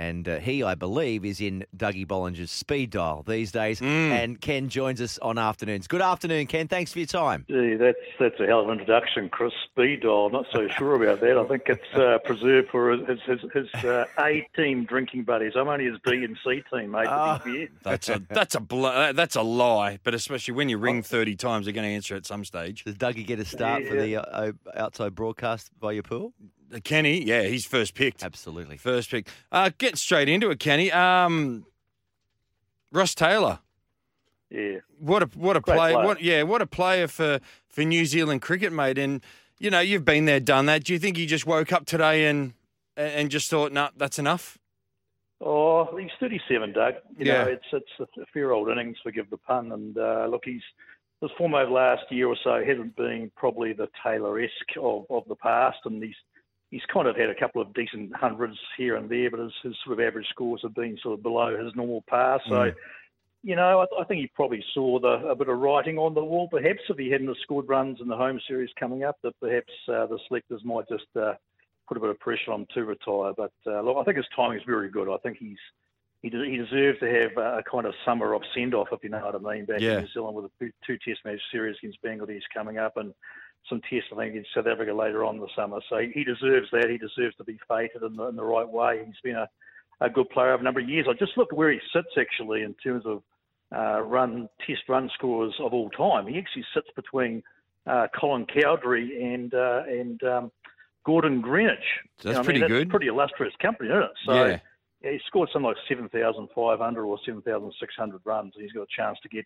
And uh, he, I believe, is in Dougie Bollinger's speed dial these days. And Ken joins us on afternoons. Good afternoon, Ken. Thanks for your time. Gee, that's that's a hell of an introduction, Chris. Speed dial. Not so sure about that. I think it's uh, preserved for his his, his uh, A team drinking buddies. I'm only his B and C team, mate. to. That's a that's a bl- uh, that's a lie. But especially when you ring thirty times, they're going to answer at some stage. Does Dougie get a start for the uh, outside broadcast by your pool? Uh, Kenny, yeah, he's first picked. Absolutely. First pick. Uh, get straight into it, Kenny. Um, Ross Taylor. Yeah. What a what a Great player. player. What yeah, what a player for for New Zealand cricket, mate. And you know, you've been there, done that. Do you think he just woke up today and and just thought, no, that's enough? Oh, he's 37, Doug. You Yeah. know, it's it's a fair old innings, forgive the pun. And uh, look, he's his form over the last year or so hasn't been probably the Taylor-esque of, of the past, and he's he's kind of had a couple of decent hundreds here and there, but his, his sort of average scores have been sort of below his normal par. So. You know, I, I think he probably saw the, a bit of writing on the wall. Perhaps if he hadn't scored runs in the home series coming up, that perhaps uh, the selectors might just uh, put a bit of pressure on him to retire. But uh, look, I think his timing is very good. I think he's he, de- he deserves to have a kind of summer of send off, if you know what I mean, back Yeah. in New Zealand with a two, two Test match series against Bangladesh coming up and some tests I think in South Africa later on in the summer. So he, deserves that. He deserves to be fated in the, in the right way. He's been a, a good player over a number of years. I just looked where he sits actually in terms of uh, run test run scores of all time. He actually sits between uh, Colin Cowdrey and uh, and um, Gordon Greenidge. That's You know what I mean? pretty good. Pretty illustrious company, isn't it? So Yeah. yeah, he scored something like 7,500 or 7,600 runs. He's got a chance to get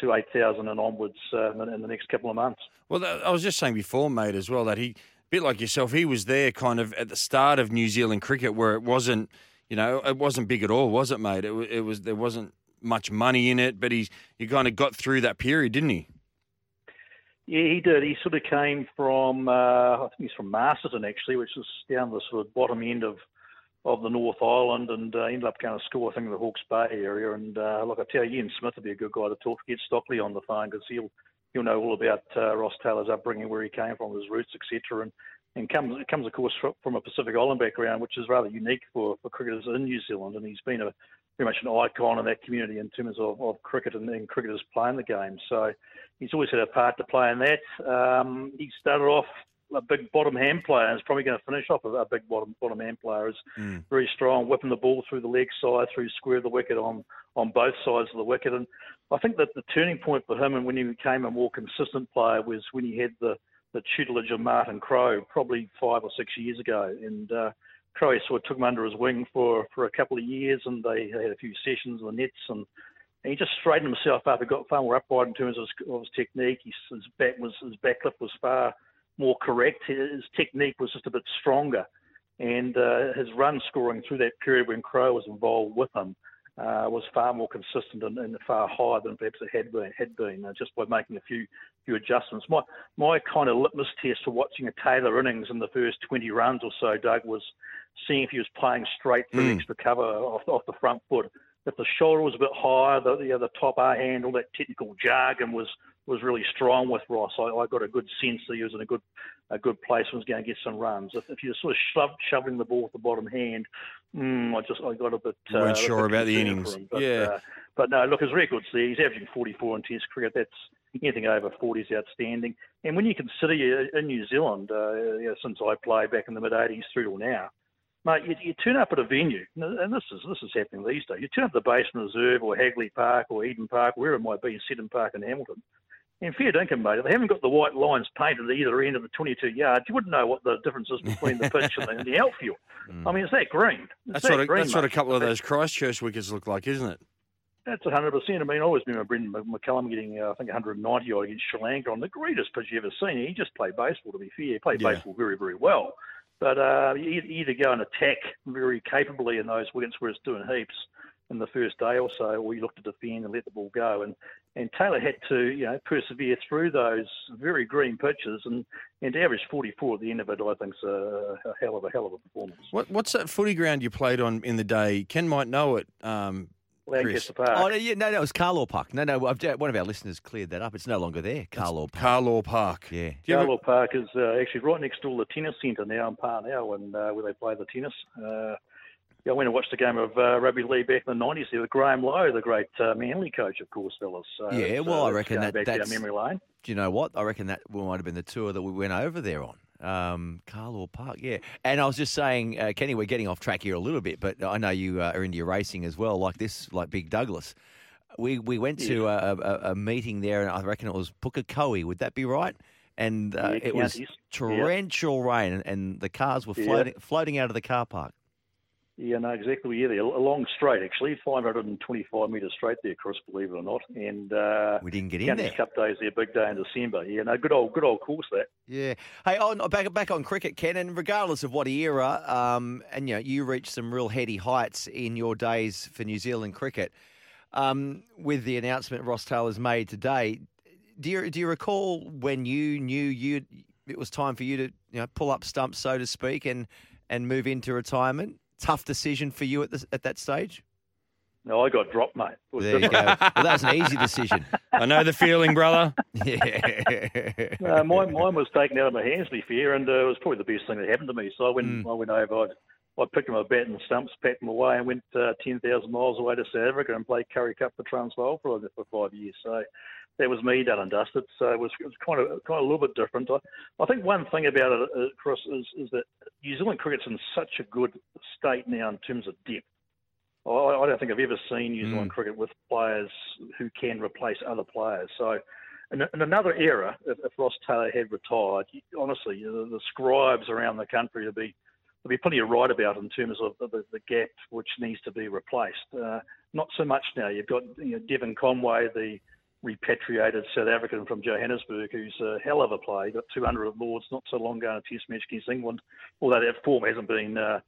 to 8,000 and onwards uh, in, in the next couple of months. Well, I was just saying before, mate, as well, that he, a bit like yourself, he was there kind of at the start of New Zealand cricket where it wasn't, you know, it wasn't big at all, was it, mate? It, it was there wasn't much money in it, but he he kind of got through that period, didn't he? Yeah, he did. He sort of came from, uh, I think he's from Masterton actually, which is down the sort of bottom end of of the North Island, and uh, ended up going to school, I think, in the Hawke's Bay area. And uh, look, I tell you, Ian Smith would be a good guy to talk to. Get Stockley on the phone because he'll he'll know all about uh, Ross Taylor's upbringing, where he came from, his roots, etc. And and comes comes of course from a Pacific Island background, which is rather unique for, for cricketers in New Zealand. And he's been a very much an icon in that community in terms of, of cricket and, and cricketers playing the game. So he's always had a part to play in that. Um, he started off a big bottom hand player is probably going to finish off a, a big bottom bottom hand player. Is Mm. very strong, whipping the ball through the leg side, through square of the wicket on on both sides of the wicket. And I think that the turning point for him and when he became a more consistent player was when he had the the tutelage of Martin Crowe, probably five or six years ago. And uh, Crowe sort of took him under his wing for, for a couple of years, and they had a few sessions in the nets, and, and he just straightened himself up. He got far more upright in terms of his, of his technique. His, his back was his backlift was far more correct. His technique was just a bit stronger, and uh, his run scoring through that period when Crowe was involved with him uh, was far more consistent and, and far higher than perhaps it had been, had been uh, just by making a few few adjustments. My my kind of litmus test for watching a Taylor innings in the first 20 runs or so, Doug, was seeing if he was playing straight through Mm. extra cover off, off the front foot. The shoulder was a bit higher, the, you know, the top R hand, all that technical jargon was was really strong with Ross. I, I got a good sense that he was in a good a good place and was going to get some runs. If, if you're sort of shoved, shoveling the ball with the bottom hand, mm, I just I got a bit. You weren't uh, sure bit about the innings. him. But, Yeah. Uh, but no, look, his record's there. He's averaging 44 in Test cricket. That's anything over 40 is outstanding. And when you consider you in New Zealand, uh, you know, since I played back in the mid 80s through till now, mate, you, you turn up at a venue, and this is this is happening these days. You turn up at the Basin Reserve or Hagley Park or Eden Park, wherever it might be, in Seddon Park in Hamilton. And fair dinkum, mate, if they haven't got the white lines painted at either end of the 22 yards, you wouldn't know what the difference is between the pitch and the, and the outfield. I mean, it's that green. It's That's that what a, green, that's what a couple of those Christchurch wickets look like, isn't it? That's 100%. I mean, I always remember Brendon McCullum getting, uh, I think, 190 odd against Sri Lanka on the greatest pitch you ever seen. He just played baseball, to be fair. He played Yeah. baseball very, very well. But uh, you either- go and attack very capably in those wickets where it's doing heaps in the first day or so, or you look to defend and let the ball go. And, and Taylor had to, you know, persevere through those very green pitches and, and average 44 at the end of it, I think's a, a hell of a hell of a performance. What, what's that footy ground you played on in the day? Ken might know it. Um, Lancaster Park. Oh, no, yeah, no, no, it was Carlaw Park. No, no, I've- one of our listeners cleared that up. It's no longer there, Carlaw Park. Carlaw Park. Yeah. Do you ever- Carlaw Park is uh, actually right next door to the tennis centre now in Parnell, and uh, where they play the tennis. Uh, yeah, I went and watched a game of uh, rugby league back in the nineties there with Graham Lowe, the great uh, Manly coach, of course, fellas. So, Yeah, so well, I reckon going that- back down that's- memory lane. Do you know what? I reckon that might have been the tour that we went over there on. Um, Carlaw Park, yeah. And I was just saying, uh, Kenny, we're getting off track here a little bit, but I know you uh, are into your racing as well, like this, like Big Douglas. We we went to a, a, a meeting there, and I reckon it was Pukekohe. Would that be right? And uh, Yeah, it was torrential rain, and, the cars were Yeah. floating floating out of the car park. Yeah, no, exactly. Yeah, they're a long straight actually, 525 metres straight there across, believe it or not. And uh, We didn't get in Counties there. Cup days, their big day in December. Yeah, no, good old, good old course that. Yeah. Hey, on back back on cricket, Ken, and regardless of what era, um, and you know, you reached some real heady heights in your days for New Zealand cricket. Um, with the announcement Ross Taylor's made today, do you do you recall when you knew you it was time for you to you know pull up stumps, so to speak, and and move into retirement? Tough decision for you at this, at that stage. No, I got dropped, mate. Was There you go. Well, that was an easy decision. I know the feeling, brother. Yeah. No, mine, mine was taken out of my hands, to be fair, and uh, it was probably the best thing that happened to me. So I went, Mm. I went over. I, I picked him up my bat and stumps, packed them away, and went uh, 10,000 miles away to South Africa and played Currie Cup for Transvaal for, for five years. So that was me done and dusted. So it was, it was kind of kind of a little bit different. I, I think one thing about it, uh, Chris, is, is that New Zealand cricket's in such a good state now in terms of depth. I, I don't think I've ever seen New Zealand cricket with players who can replace other players. So in, in another era, if, if Ross Taylor had retired, honestly, the, the scribes around the country would be there'd be plenty to write about in terms of the, the, gap which needs to be replaced. Uh, not so much now. You've got you know, Devon Conway, the repatriated South African from Johannesburg, who's a hell of a player. He got 200 at Lords not so long ago in a Test match against England, although that form hasn't been uh,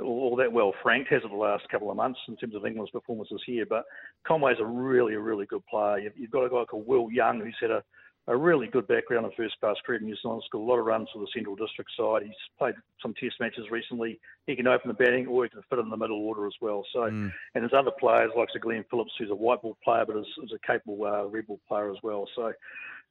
all all that well franked, has it the last couple of months in terms of England's performances here. But Conway's a really, really good player. You've, you've got a guy called Will Young, who's had a, a really good background in first class cricket in New Zealand. Scored a lot of runs for the Central District side. He's played some Test matches recently. He can open the batting or he can fit in the middle order as well. So, and there's other players like Sir Glenn Phillips, who's a white ball player, but is, is a capable uh, red ball player as well. So.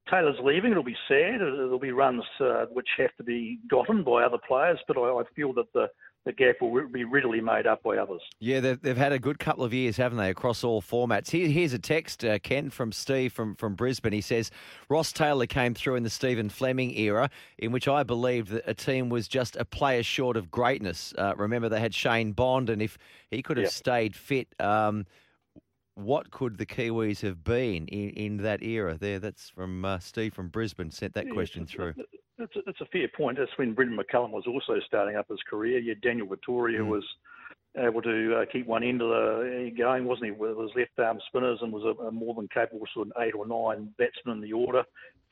Taylor's leaving. It'll be sad. It'll be runs uh, which have to be gotten by other players, but I, I feel that the, the gap will be readily made up by others. Yeah, they've, they've had a good couple of years, haven't they, across all formats. Here, here's a text, uh, Ken, from Steve from, from Brisbane. He says, Ross Taylor came through in the Stephen Fleming era, in which I believed that a team was just a player short of greatness. Uh, remember, they had Shane Bond, and if he could have Yeah. stayed fit, um, what could the Kiwis have been in, in that era? There, that's from uh, Steve from Brisbane, sent that question through. It's a, it's a fair point. That's when Brendon McCullum was also starting up his career. You had Daniel Vettori who was able to uh, keep one end of the going, wasn't he, with his left arm spinners and was a, a more than capable sort of eight or nine batsmen in the order.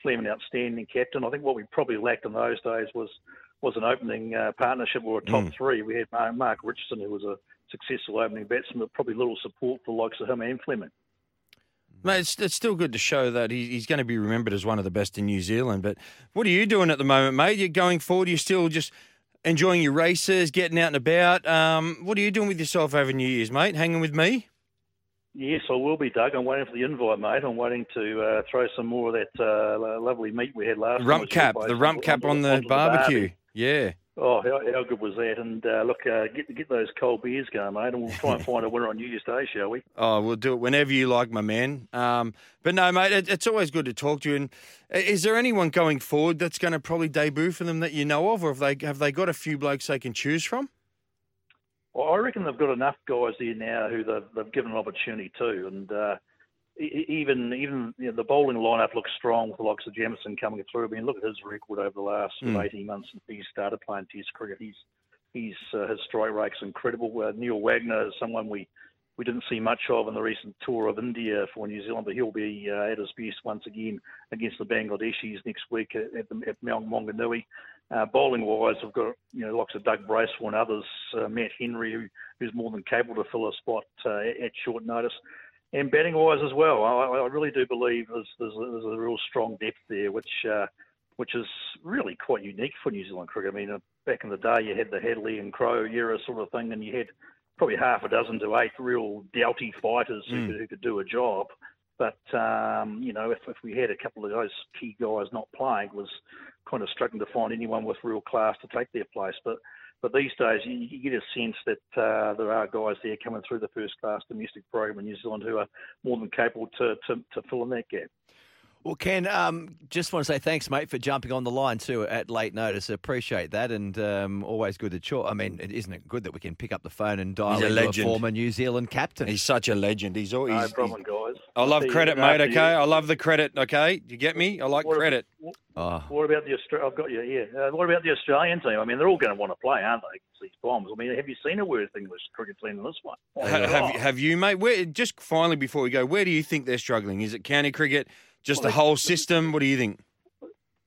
Fleming, outstanding captain. I think what we probably lacked in those days was was an opening uh, partnership or a top three. We had Mark Richardson, who was a successful opening batsman, but probably little support for the likes of him and Fleming. Mate, it's, it's still good to show that he, he's going to be remembered as one of the best in New Zealand. But what are you doing at the moment, mate? You're going forward. You're still just enjoying your races, getting out and about. Um, what are you doing with yourself over New Year's, mate? Hanging with me? Yes, I will be, Doug. I'm waiting for the invite, mate. I'm waiting to uh, throw some more of that uh, lovely meat we had last Rump cap, the rump cap on the barbecue. Yeah. Oh, how, how good was that? And uh, look, uh, get get those cold beers going, mate, and we'll try and find a winner on New Year's Day, shall we? Oh, we'll do it whenever you like, my man. Um, but no, mate, it, it's always good to talk to you. And uh, is there anyone going forward that's going to probably debut for them that you know of, or have they have they got a few blokes they can choose from? Well, I reckon they've got enough guys there now who they've, they've given an opportunity to, and uh, even even you know, the bowling lineup looks strong with the likes of Jamieson coming through. I mean, look at his record over the last mm. 18 months since he started playing Test cricket. He's he's uh, his strike rate's incredible. Uh, Neil Wagner is someone we we didn't see much of in the recent tour of India for New Zealand, but he'll be uh, at his best once again against the Bangladeshis next week at, at, the, at Mount Maunganui. Uh, bowling wise, we've got you know lots of Doug Bracewell and others, uh, Matt Henry, who, who's more than capable to fill a spot uh, at short notice. And batting wise as well, I, I really do believe there's, there's, a, there's a real strong depth there, which uh, which is really quite unique for New Zealand cricket. I mean, uh, back in the day, you had the Hadlee and Crowe era sort of thing, and you had probably half a dozen to eight real doughty fighters who, mm. could, who could do a job. But um, you know, if, if we had a couple of those key guys not playing, was kind of struggling to find anyone with real class to take their place. But but these days, you, you get a sense that uh, there are guys there coming through the first class domestic program in New Zealand who are more than capable to, to, to fill in that gap. Well, Ken, um, just want to say thanks, mate, for jumping on the line too at late notice. Appreciate that, and um, always good to chat. I mean, isn't it good that we can pick up the phone and dial He's a, legend. a former New Zealand captain? He's such a legend. He's always. No problem, guys. I love credit, mate. Okay, I love the credit. Okay, you get me? I like what credit. What, oh. what about the Australian? I've got you. here. Uh, what about the Australian team? I mean, they're all going to want to play, aren't they? These bombs. I mean, have you seen a worse English cricket team than this one? have, have, you, have you, mate? Where, just finally before we go, where do you think they're struggling? Is it county cricket? Just well, the whole system? What do you think?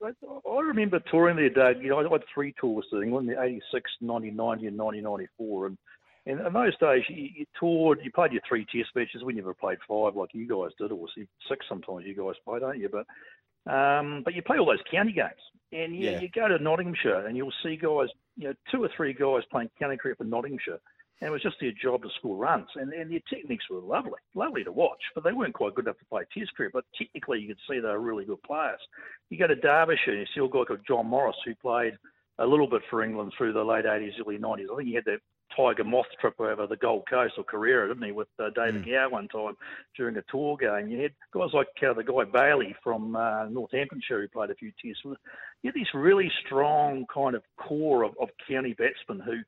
I remember touring there, Doug. You know, I had three tours to England: the '86, 1990, and 1994. And, and in those days, you, you toured, you played your three Test matches. We never played five like you guys did, or six sometimes. You guys play, don't you? But um, but you play all those county games, and you, yeah. you go to Nottinghamshire, and you'll see guys, you know, two or three guys playing county cricket for Nottinghamshire and it was just their job to score runs. And, and their techniques were lovely, lovely to watch, but they weren't quite good enough to play Test cricket. But technically, you could see they were really good players. You go to Derbyshire, and you see a guy called John Morris who played a little bit for England through the late 80s, early 90s. I think he had that Tiger Moth trip over the Gold Coast or Carrara, didn't he, with uh, David mm. Gower one time during a tour game. You had guys like uh, the guy Bailey from uh, Northamptonshire who played a few tests. You had this really strong kind of core of, of county batsmen who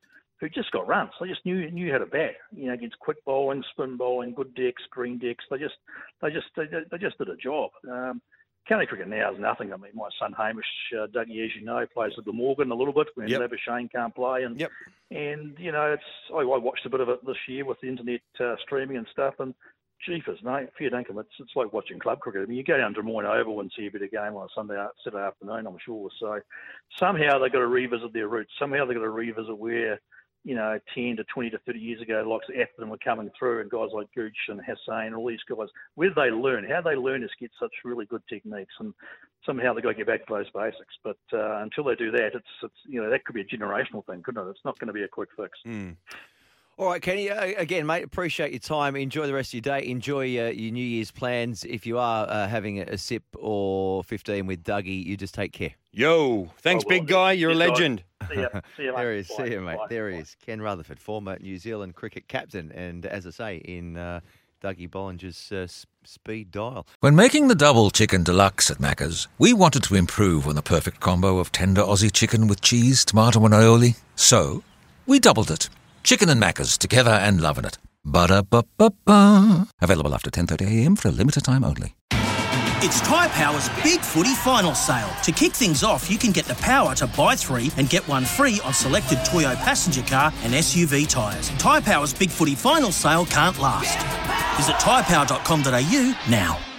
who just got runs. They just knew knew how to bat. You know, against quick bowling, spin bowling, good decks, green decks. They just they just they, they just did a job. Um, county cricket now is nothing. I mean, my son Hamish uh, Dougie, as you know, plays at Morgan a little bit when yep. Labuschagne can't play, and yep. and you know, it's I, I watched a bit of it this year with the internet uh, streaming and stuff, and Jeepers, no, fair dinkum. It's it's like watching club cricket. I mean, you go down to Drummoyne Oval and see a bit of game on a Sunday Saturday afternoon, I'm sure. So somehow they've got to revisit their roots. Somehow they've got to revisit where you know, 10 to 20 to 30 years ago, like Atherton were coming through and guys like Gooch and Hussain, all these guys, where did they learn? How they learn is get such really good techniques and somehow they've got to get back to those basics. But uh, until they do that, it's, it's, you know, that could be a generational thing, couldn't it? It's not going to be a quick fix. Mm. All right, Kenny. Uh, again, mate, appreciate your time. Enjoy the rest of your day. Enjoy uh, your New Year's plans. If you are uh, having a, a, sip or 15 with Dougie, you just take care. Yo, thanks, big guy. You're a legend. See you. See you, there he is. See you, mate. Bye. There he is. Ken Rutherford, former New Zealand cricket captain. And as I say, in uh, Dougie Bollinger's uh, speed dial. When making the double chicken deluxe at Macca's, we wanted to improve on the perfect combo of tender Aussie chicken with cheese, tomato, and aioli. So, we doubled it. Chicken and Macca's together and loving it. Ba-da-ba-ba-ba. Available after 10.30am for a limited time only. It's Tyre Power's Big Footy Final Sale. To kick things off, you can get the power to buy three and get one free on selected Toyo passenger car and SUV tyres. Tyre Power's Big Footy Final Sale can't last. Visit tyrepower.com.au now.